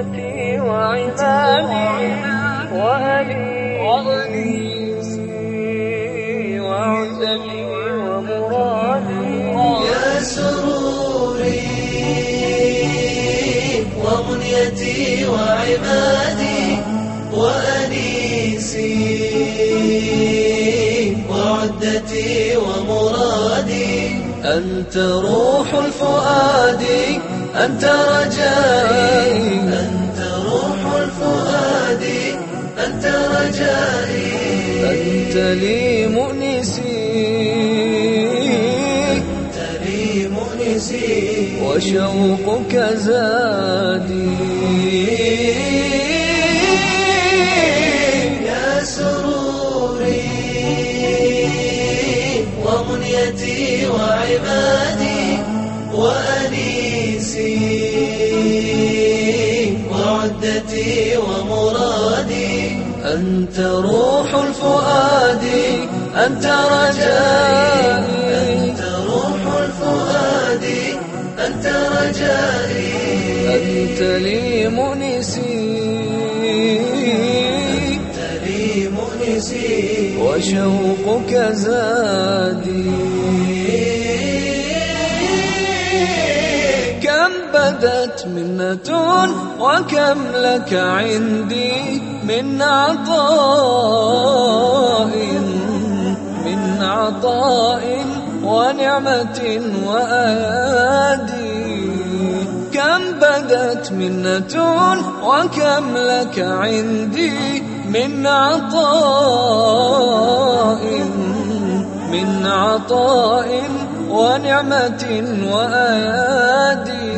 ومنيتي وعمادي وعزلي ومرادي. يا سروري وعمادي وأنيسي وعدتي ومرادي. أنت روح الفؤاد أنت رجائي رجائي أنت لي مؤنسي. أنت لي مؤنسي. وشوقك زادي. يا سروري. ومنيتي وعبادي وأنيسي. وعدتي ومرادي. أنت روح الفؤاد أنت رجائي. أنت روح الفؤاد أنت رجائي. أنت لي مؤنسي أنت لي مؤنسي وشوقك زادي. كم بدت منة وكم لك عندي. من عطاء من عطاء ونعمة وآدي. كم بدت منة وكم لك عندي من عطاء من عطاء ونعمة وآيادي